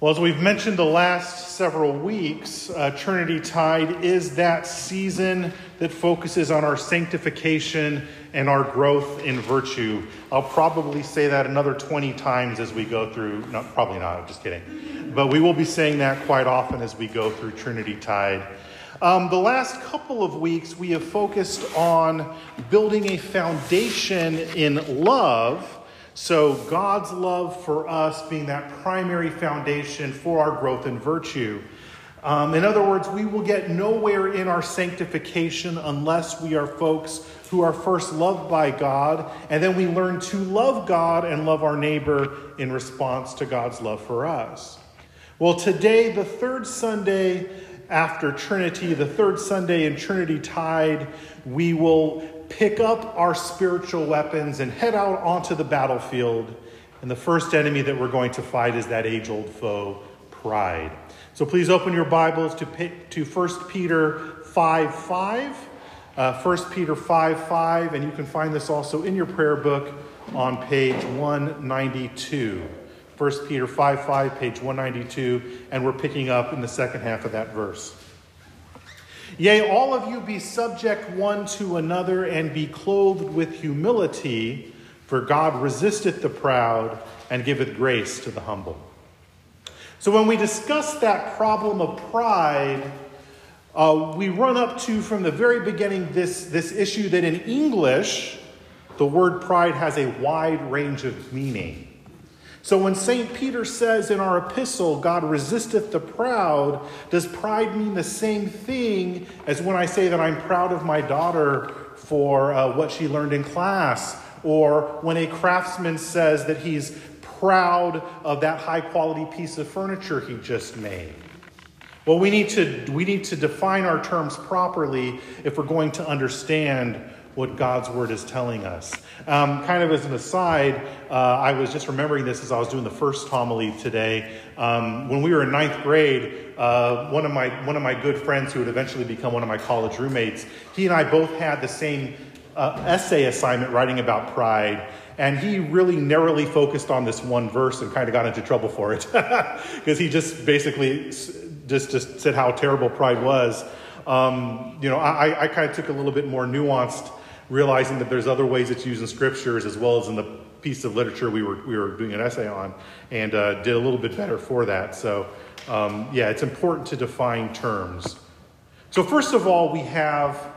Well, as we've mentioned the last several weeks, uh, Trinity Tide is that season that focuses on our sanctification and our growth in virtue. I'll probably say that another 20 times as we go through, no, probably not, I'm just kidding. But we will be saying that quite often as we go through Trinity Tide. Um, the last couple of weeks, we have focused on building a foundation in love so, God's love for us being that primary foundation for our growth in virtue. Um, in other words, we will get nowhere in our sanctification unless we are folks who are first loved by God, and then we learn to love God and love our neighbor in response to God's love for us. Well, today, the third Sunday after Trinity, the third Sunday in Trinity Tide, we will pick up our spiritual weapons and head out onto the battlefield. And the first enemy that we're going to fight is that age old foe, pride. So please open your Bibles to, to 1 Peter 5 5. Uh, 1 Peter 5 5, and you can find this also in your prayer book on page 192. 1 Peter 5 5, page 192, and we're picking up in the second half of that verse. Yea, all of you be subject one to another and be clothed with humility, for God resisteth the proud and giveth grace to the humble. So, when we discuss that problem of pride, uh, we run up to from the very beginning this, this issue that in English, the word pride has a wide range of meaning. So when St. Peter says in our epistle, God resisteth the proud, does pride mean the same thing as when I say that I'm proud of my daughter for uh, what she learned in class? Or when a craftsman says that he's proud of that high quality piece of furniture he just made? Well, we need to, we need to define our terms properly if we're going to understand what God's word is telling us. Um, kind of as an aside, uh, I was just remembering this as I was doing the first homily today. Um, when we were in ninth grade, uh, one of my one of my good friends who would eventually become one of my college roommates, he and I both had the same uh, essay assignment writing about pride. And he really narrowly focused on this one verse and kind of got into trouble for it because he just basically just, just said how terrible pride was. Um, you know, I, I kind of took a little bit more nuanced realizing that there's other ways it's used in scriptures as well as in the piece of literature we were, we were doing an essay on, and uh, did a little bit better for that. So, um, yeah, it's important to define terms. So, first of all, we have,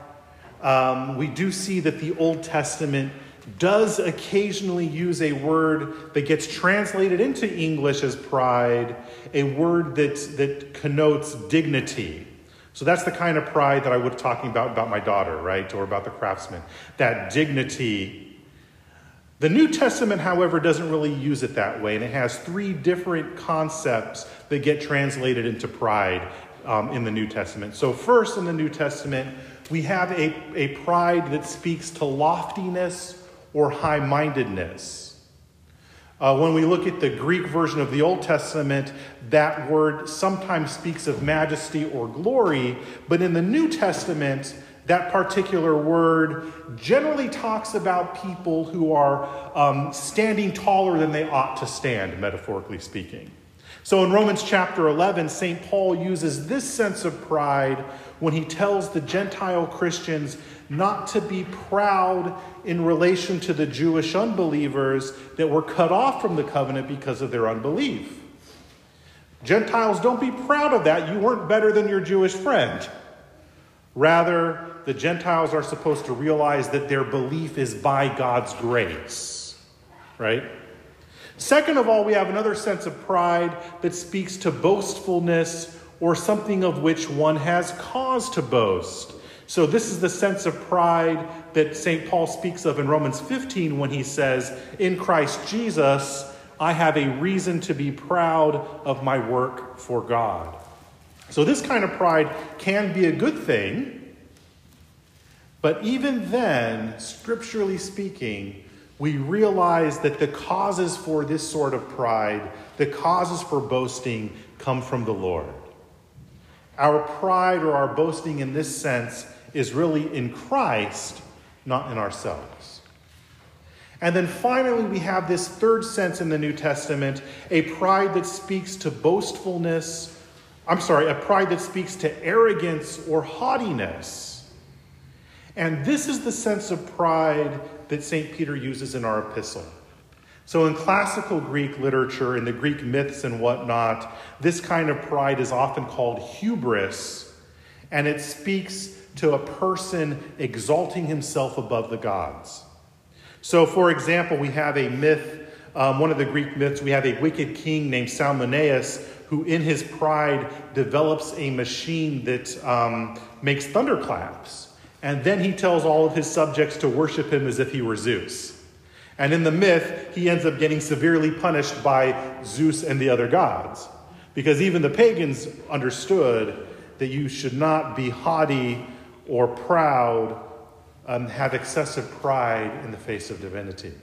um, we do see that the Old Testament does occasionally use a word that gets translated into English as pride, a word that, that connotes dignity. So that's the kind of pride that I was talking about about my daughter, right? Or about the craftsman. That dignity. The New Testament, however, doesn't really use it that way, and it has three different concepts that get translated into pride um, in the New Testament. So, first in the New Testament, we have a, a pride that speaks to loftiness or high mindedness. Uh, when we look at the Greek version of the Old Testament, that word sometimes speaks of majesty or glory, but in the New Testament, that particular word generally talks about people who are um, standing taller than they ought to stand, metaphorically speaking. So in Romans chapter 11, St. Paul uses this sense of pride when he tells the Gentile Christians not to be proud in relation to the Jewish unbelievers that were cut off from the covenant because of their unbelief. Gentiles, don't be proud of that. You weren't better than your Jewish friend. Rather, the Gentiles are supposed to realize that their belief is by God's grace. Right? Second of all, we have another sense of pride that speaks to boastfulness or something of which one has cause to boast. So, this is the sense of pride that St. Paul speaks of in Romans 15 when he says, In Christ Jesus, I have a reason to be proud of my work for God. So, this kind of pride can be a good thing, but even then, scripturally speaking, we realize that the causes for this sort of pride, the causes for boasting, come from the Lord. Our pride or our boasting in this sense is really in Christ, not in ourselves. And then finally, we have this third sense in the New Testament a pride that speaks to boastfulness. I'm sorry, a pride that speaks to arrogance or haughtiness. And this is the sense of pride that St. Peter uses in our epistle. So, in classical Greek literature, in the Greek myths and whatnot, this kind of pride is often called hubris, and it speaks to a person exalting himself above the gods. So, for example, we have a myth, um, one of the Greek myths, we have a wicked king named Salmoneus who, in his pride, develops a machine that um, makes thunderclaps. And then he tells all of his subjects to worship him as if he were Zeus. And in the myth, he ends up getting severely punished by Zeus and the other gods. Because even the pagans understood that you should not be haughty or proud and have excessive pride in the face of divinity.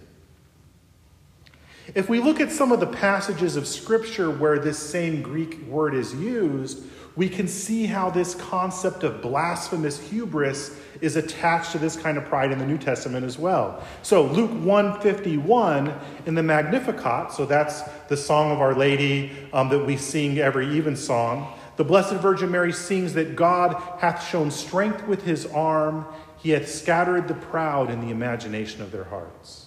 If we look at some of the passages of Scripture where this same Greek word is used, we can see how this concept of blasphemous hubris is attached to this kind of pride in the New Testament as well. So Luke 151 in the Magnificat, so that's the song of Our Lady um, that we sing every evensong. The Blessed Virgin Mary sings that God hath shown strength with his arm, he hath scattered the proud in the imagination of their hearts.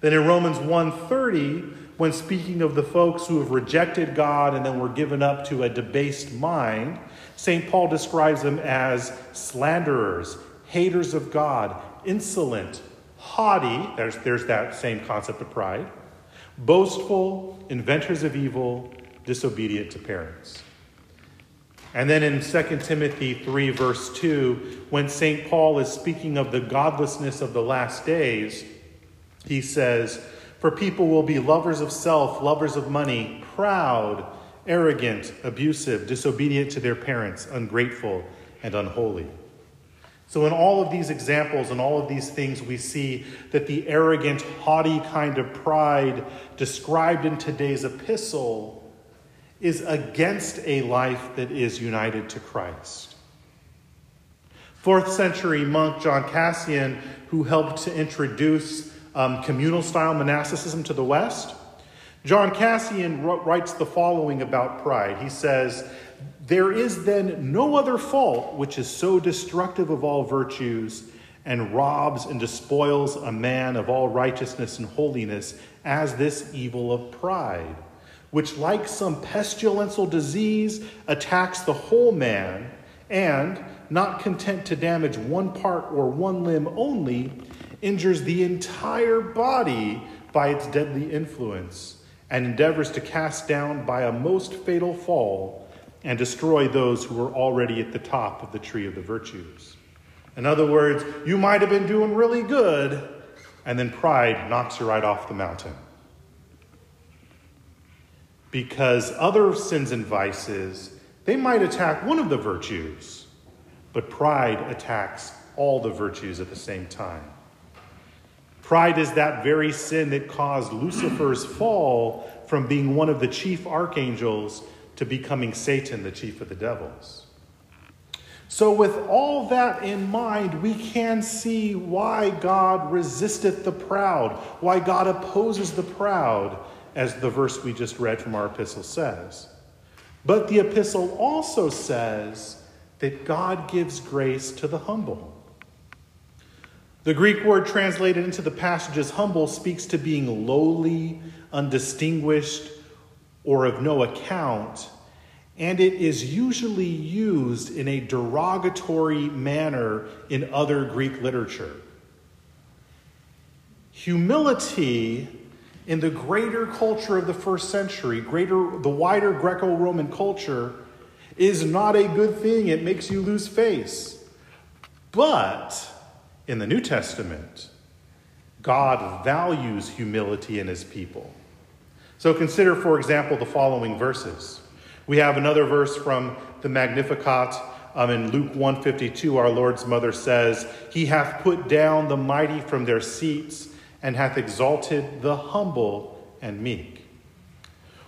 Then in Romans 1:30, when speaking of the folks who have rejected God and then were given up to a debased mind, St. Paul describes them as slanderers, haters of God, insolent, haughty, there's, there's that same concept of pride, boastful, inventors of evil, disobedient to parents. And then in 2 Timothy 3, verse 2, when St. Paul is speaking of the godlessness of the last days, he says, For people will be lovers of self, lovers of money, proud, arrogant, abusive, disobedient to their parents, ungrateful, and unholy. So, in all of these examples and all of these things, we see that the arrogant, haughty kind of pride described in today's epistle is against a life that is united to Christ. Fourth century monk John Cassian, who helped to introduce um, communal style monasticism to the West, John Cassian writes the following about pride. He says, There is then no other fault which is so destructive of all virtues and robs and despoils a man of all righteousness and holiness as this evil of pride which, like some pestilential disease, attacks the whole man, and, not content to damage one part or one limb only, injures the entire body by its deadly influence, and endeavors to cast down by a most fatal fall and destroy those who were already at the top of the tree of the virtues. In other words, you might have been doing really good, and then pride knocks you right off the mountain because other sins and vices, they might attack one of the virtues, but pride attacks all the virtues at the same time. Pride is that very sin that caused Lucifer's fall from being one of the chief archangels to becoming Satan, the chief of the devils. So, with all that in mind, we can see why God resisteth the proud, why God opposes the proud, as the verse we just read from our epistle says. But the epistle also says that God gives grace to the humble. The Greek word translated into the passage as humble speaks to being lowly, undistinguished, or of no account, and it is usually used in a derogatory manner in other Greek literature. Humility in the greater culture of the first century, greater the wider Greco-Roman culture, is not a good thing. It makes you lose face. But in the New Testament, God values humility in his people. So consider, for example, the following verses. We have another verse from the Magnificat um, in Luke 152. Our Lord's mother says, He hath put down the mighty from their seats and hath exalted the humble and meek.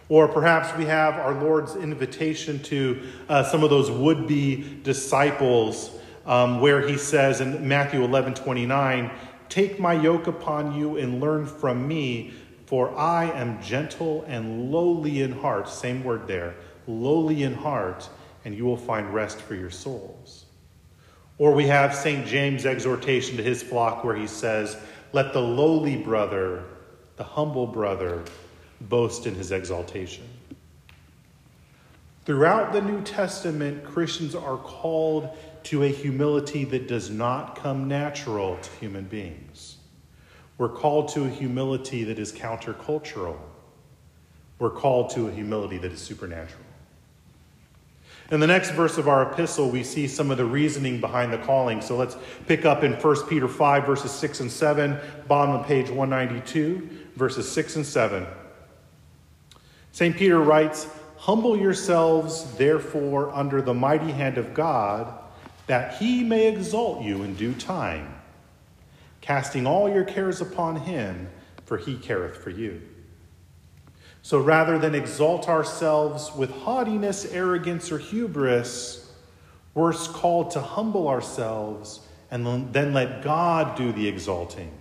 Or perhaps we have our Lord's invitation to uh, some of those would be disciples, um, where he says in Matthew 11 29, Take my yoke upon you and learn from me, for I am gentle and lowly in heart. Same word there lowly in heart, and you will find rest for your souls. Or we have St. James' exhortation to his flock where he says, Let the lowly brother, the humble brother, boast in his exaltation. Throughout the New Testament, Christians are called to a humility that does not come natural to human beings. We're called to a humility that is countercultural. We're called to a humility that is supernatural. In the next verse of our epistle, we see some of the reasoning behind the calling. So let's pick up in 1 Peter 5, verses 6 and 7, bottom of page 192, verses 6 and 7. St. Peter writes, Humble yourselves, therefore, under the mighty hand of God, that he may exalt you in due time, casting all your cares upon him, for he careth for you. So rather than exalt ourselves with haughtiness, arrogance, or hubris, we're called to humble ourselves and then let God do the exalting.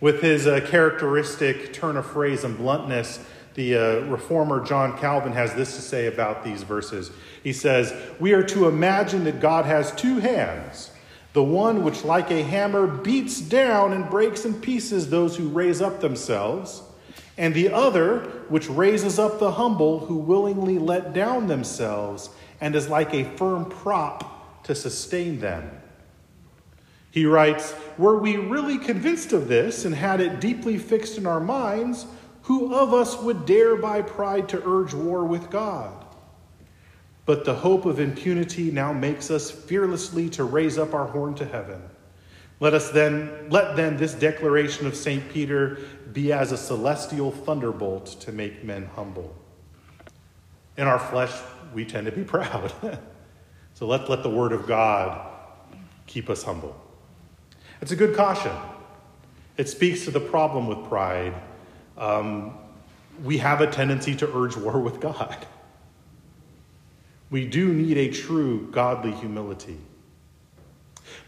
With his uh, characteristic turn of phrase and bluntness, the uh, reformer John Calvin has this to say about these verses. He says, We are to imagine that God has two hands the one which, like a hammer, beats down and breaks in pieces those who raise up themselves and the other which raises up the humble who willingly let down themselves and is like a firm prop to sustain them. He writes, Were we really convinced of this and had it deeply fixed in our minds, who of us would dare by pride to urge war with God? But the hope of impunity now makes us fearlessly to raise up our horn to heaven. Let us then let then this declaration of St. Peter be as a celestial thunderbolt to make men humble. In our flesh, we tend to be proud. so let's let the word of God keep us humble. It's a good caution. It speaks to the problem with pride. Um, we have a tendency to urge war with God. We do need a true godly humility.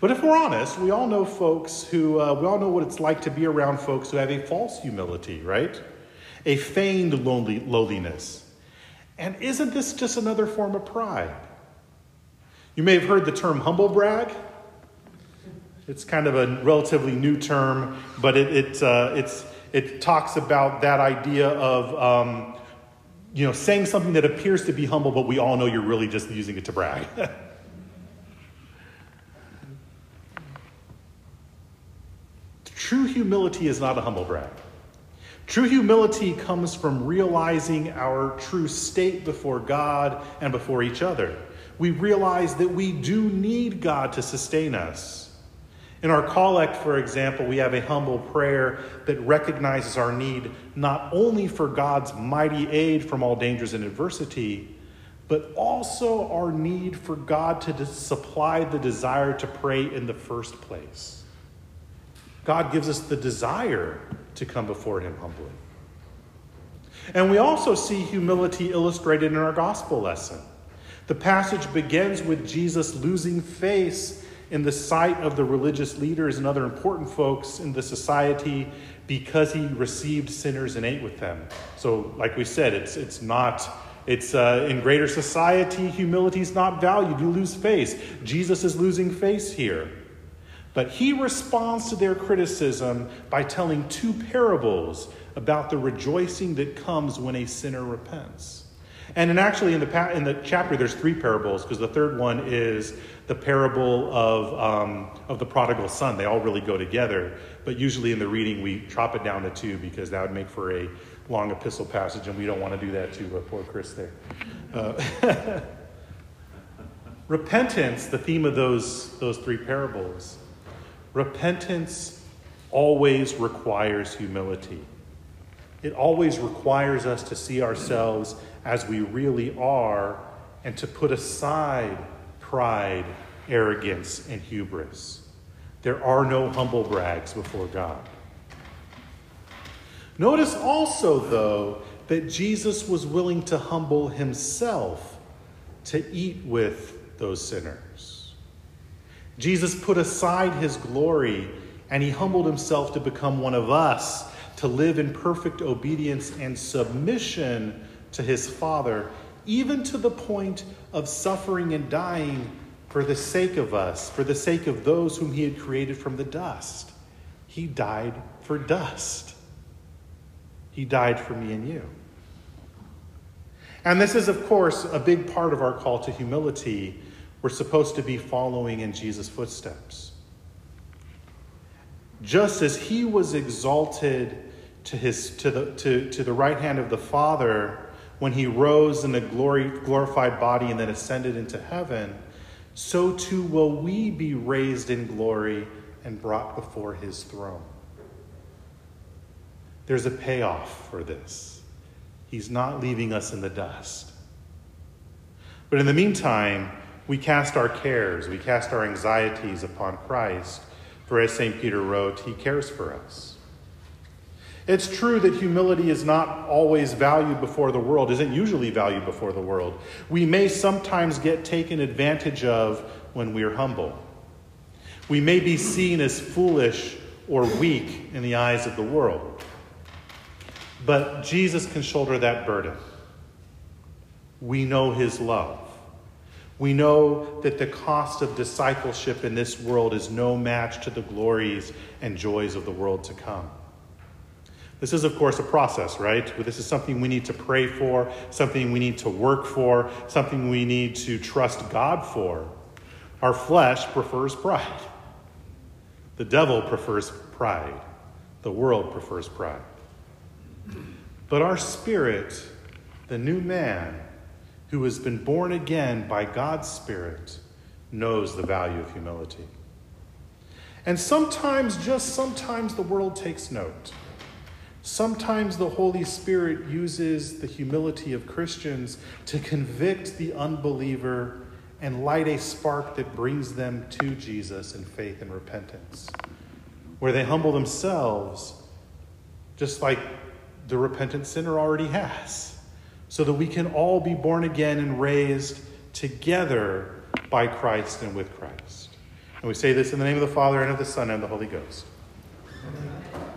But if we're honest, we all know folks who, uh, we all know what it's like to be around folks who have a false humility, right? A feigned lonely, lowliness. And isn't this just another form of pride? You may have heard the term humble brag. It's kind of a relatively new term, but it, it, uh, it's, it talks about that idea of um, you know, saying something that appears to be humble, but we all know you're really just using it to brag. True humility is not a humble brag. True humility comes from realizing our true state before God and before each other. We realize that we do need God to sustain us. In our collect, for example, we have a humble prayer that recognizes our need not only for God's mighty aid from all dangers and adversity, but also our need for God to supply the desire to pray in the first place. God gives us the desire to come before Him humbly. And we also see humility illustrated in our gospel lesson. The passage begins with Jesus losing face in the sight of the religious leaders and other important folks in the society because he received sinners and ate with them. So, like we said, it's, it's not, it's uh, in greater society, humility is not valued. You lose face. Jesus is losing face here. But he responds to their criticism by telling two parables about the rejoicing that comes when a sinner repents. And in actually, in the, in the chapter, there's three parables because the third one is the parable of, um, of the prodigal son. They all really go together. But usually in the reading, we chop it down to two because that would make for a long epistle passage, and we don't want to do that to uh, poor Chris there. Uh, repentance, the theme of those, those three parables, Repentance always requires humility. It always requires us to see ourselves as we really are and to put aside pride, arrogance, and hubris. There are no humble brags before God. Notice also, though, that Jesus was willing to humble himself to eat with those sinners. Jesus put aside his glory and he humbled himself to become one of us, to live in perfect obedience and submission to his Father, even to the point of suffering and dying for the sake of us, for the sake of those whom he had created from the dust. He died for dust. He died for me and you. And this is, of course, a big part of our call to humility. We're supposed to be following in Jesus' footsteps. Just as he was exalted to, his, to, the, to, to the right hand of the Father when he rose in a glory, glorified body and then ascended into heaven, so too will we be raised in glory and brought before his throne. There's a payoff for this. He's not leaving us in the dust. But in the meantime, we cast our cares, we cast our anxieties upon Christ, for as St. Peter wrote, he cares for us. It's true that humility is not always valued before the world, isn't usually valued before the world. We may sometimes get taken advantage of when we are humble. We may be seen as foolish or weak in the eyes of the world. But Jesus can shoulder that burden. We know his love. We know that the cost of discipleship in this world is no match to the glories and joys of the world to come. This is, of course, a process, right? This is something we need to pray for, something we need to work for, something we need to trust God for. Our flesh prefers pride. The devil prefers pride. The world prefers pride. But our spirit, the new man who has been born again by God's Spirit, knows the value of humility. And sometimes, just sometimes, the world takes note. Sometimes the Holy Spirit uses the humility of Christians to convict the unbeliever and light a spark that brings them to Jesus in faith and repentance, where they humble themselves, just like the repentant sinner already has, so that we can all be born again and raised together by Christ and with Christ. And we say this in the name of the Father, and of the Son, and of the Holy Ghost. Amen.